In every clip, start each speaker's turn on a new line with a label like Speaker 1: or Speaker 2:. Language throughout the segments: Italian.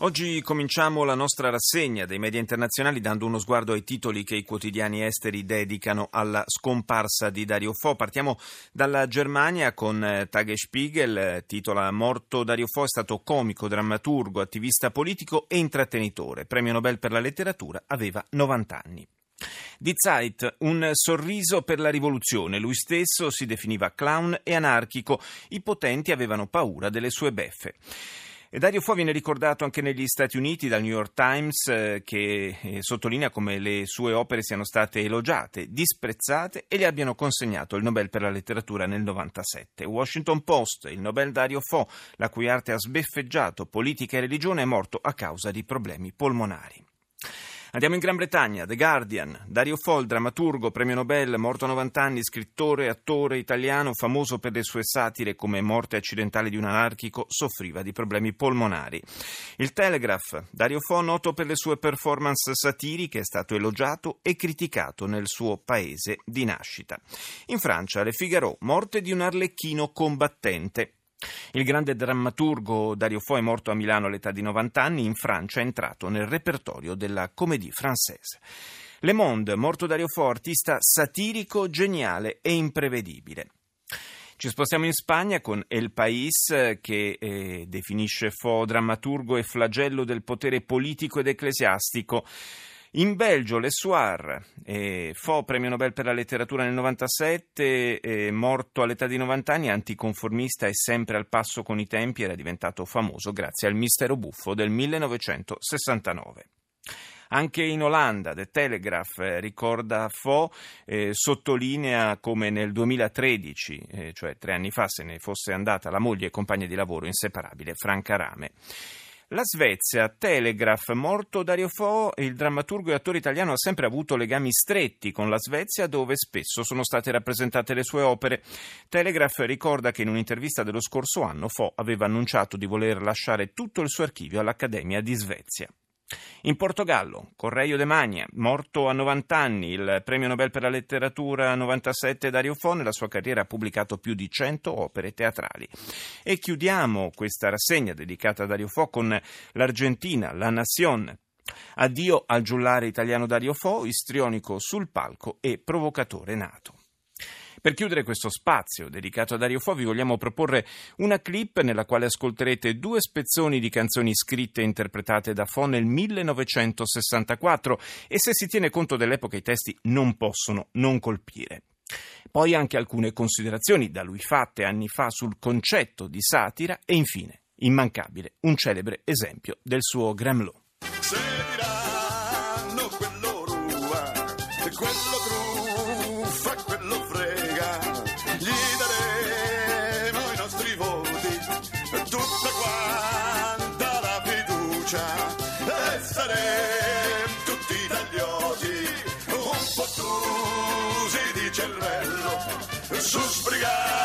Speaker 1: Oggi cominciamo la nostra rassegna dei media internazionali dando uno sguardo ai titoli che i quotidiani esteri dedicano alla scomparsa di Dario Fo. Partiamo dalla Germania con eh, Tagesspiegel, titola Morto Dario Fo è stato comico, drammaturgo, attivista politico e intrattenitore. Premio Nobel per la letteratura, aveva 90 anni. Di Zeit, un sorriso per la rivoluzione. Lui stesso si definiva clown e anarchico. I potenti avevano paura delle sue beffe. E Dario Fo viene ricordato anche negli Stati Uniti dal New York Times eh, che eh, sottolinea come le sue opere siano state elogiate, disprezzate e gli abbiano consegnato il Nobel per la letteratura nel 97. Washington Post, il Nobel Dario Fo, la cui arte ha sbeffeggiato politica e religione, è morto a causa di problemi polmonari. Andiamo in Gran Bretagna, The Guardian, Dario Fo, drammaturgo, premio Nobel, morto a 90 anni, scrittore attore italiano, famoso per le sue satire come Morte accidentale di un anarchico, soffriva di problemi polmonari. Il Telegraph, Dario Fo, noto per le sue performance satiriche, è stato elogiato e criticato nel suo paese di nascita. In Francia, Le Figaro, morte di un arlecchino combattente. Il grande drammaturgo Dario Fo è morto a Milano all'età di 90 anni, in Francia è entrato nel repertorio della Comédie Française. Le Monde, morto Dario Fo, artista satirico, geniale e imprevedibile. Ci spostiamo in Spagna con El País che eh, definisce Fo drammaturgo e flagello del potere politico ed ecclesiastico. In Belgio, Le Soir, eh, Fo, premio Nobel per la letteratura nel 97, eh, morto all'età di 90 anni, anticonformista e sempre al passo con i tempi, era diventato famoso grazie al Mistero Buffo del 1969. Anche in Olanda, The Telegraph eh, ricorda Fo, eh, sottolinea come nel 2013, eh, cioè tre anni fa, se ne fosse andata la moglie e compagna di lavoro inseparabile Franca Rame. La Svezia, Telegraph, morto Dario Fo, il drammaturgo e attore italiano ha sempre avuto legami stretti con la Svezia dove spesso sono state rappresentate le sue opere. Telegraph ricorda che in un'intervista dello scorso anno Fo aveva annunciato di voler lasciare tutto il suo archivio all'Accademia di Svezia. In Portogallo, Correio de Magna, morto a 90 anni, il premio Nobel per la letteratura 97 Dario Fo, nella sua carriera ha pubblicato più di 100 opere teatrali. E chiudiamo questa rassegna dedicata a Dario Fo con l'Argentina, La Nación. Addio al giullare italiano Dario Fo, istrionico sul palco e provocatore nato. Per chiudere questo spazio dedicato a Dario Fo vi vogliamo proporre una clip nella quale ascolterete due spezzoni di canzoni scritte e interpretate da Fo nel 1964 e se si tiene conto dell'epoca i testi non possono non colpire. Poi anche alcune considerazioni da lui fatte anni fa sul concetto di satira e infine, immancabile, un celebre esempio del suo Gremlot.
Speaker 2: Jesus Brigadas.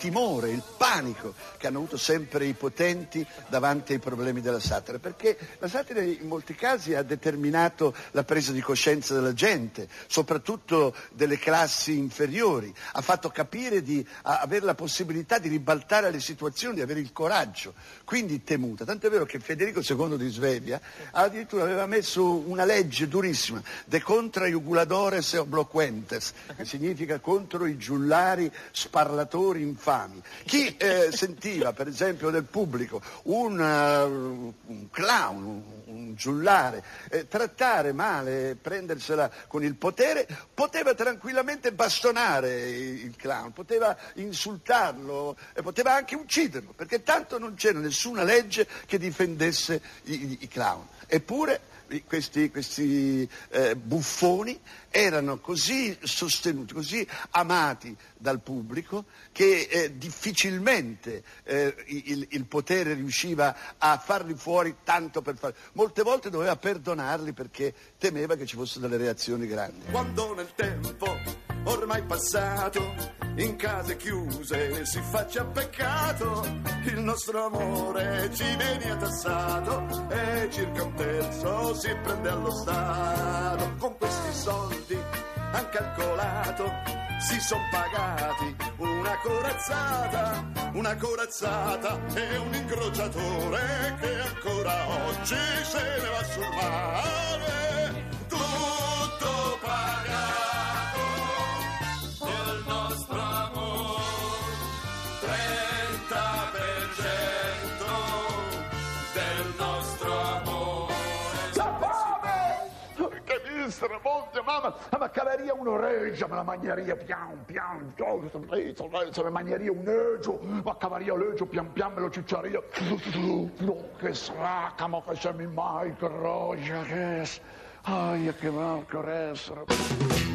Speaker 2: Timore, il panico che hanno avuto sempre i potenti davanti ai problemi della satira, perché la satira in molti casi ha determinato la presa di coscienza della gente, soprattutto delle classi inferiori, ha fatto capire di avere la possibilità di ribaltare le situazioni, di avere il coraggio, quindi temuta. Tanto è vero che Federico II di Svevia addirittura aveva messo una legge durissima, de contra iuguladores obloquentes, che significa contro i giullari sparlatori infami. Chi eh, sentiva per esempio del pubblico un, uh, un clown, un giullare, eh, trattare male, prendersela con il potere, poteva tranquillamente bastonare il clown, poteva insultarlo e poteva anche ucciderlo, perché tanto non c'era nessuna legge che difendesse i, i clown. Eppure questi, questi eh, buffoni erano così sostenuti, così amati dal pubblico che eh, difficilmente eh, il, il, potere riusciva a farli fuori tanto per farli. Molte volte doveva perdonarli perché temeva che ci fossero delle reazioni grandi. Quando nel tempo
Speaker 3: ormai passato, in case chiuse si faccia peccato, il nostro amore ci viene tassato e circa un terzo si prende allo Stato. Con questi soldi han calcolato, si son pagati una corazzata, una corazzata e un incrociatore che ancora oggi se ne va sul mare.
Speaker 4: Miseria, monte, mamma, ma cavaria un'oreggia, ma la magneria pian pian, la magneria un eggio, ma cavaria l'eggio pian pian, me lo cicciaria, no, che sracca, ma che siamo mai, che roggia, che è, ai, che mal, che essere.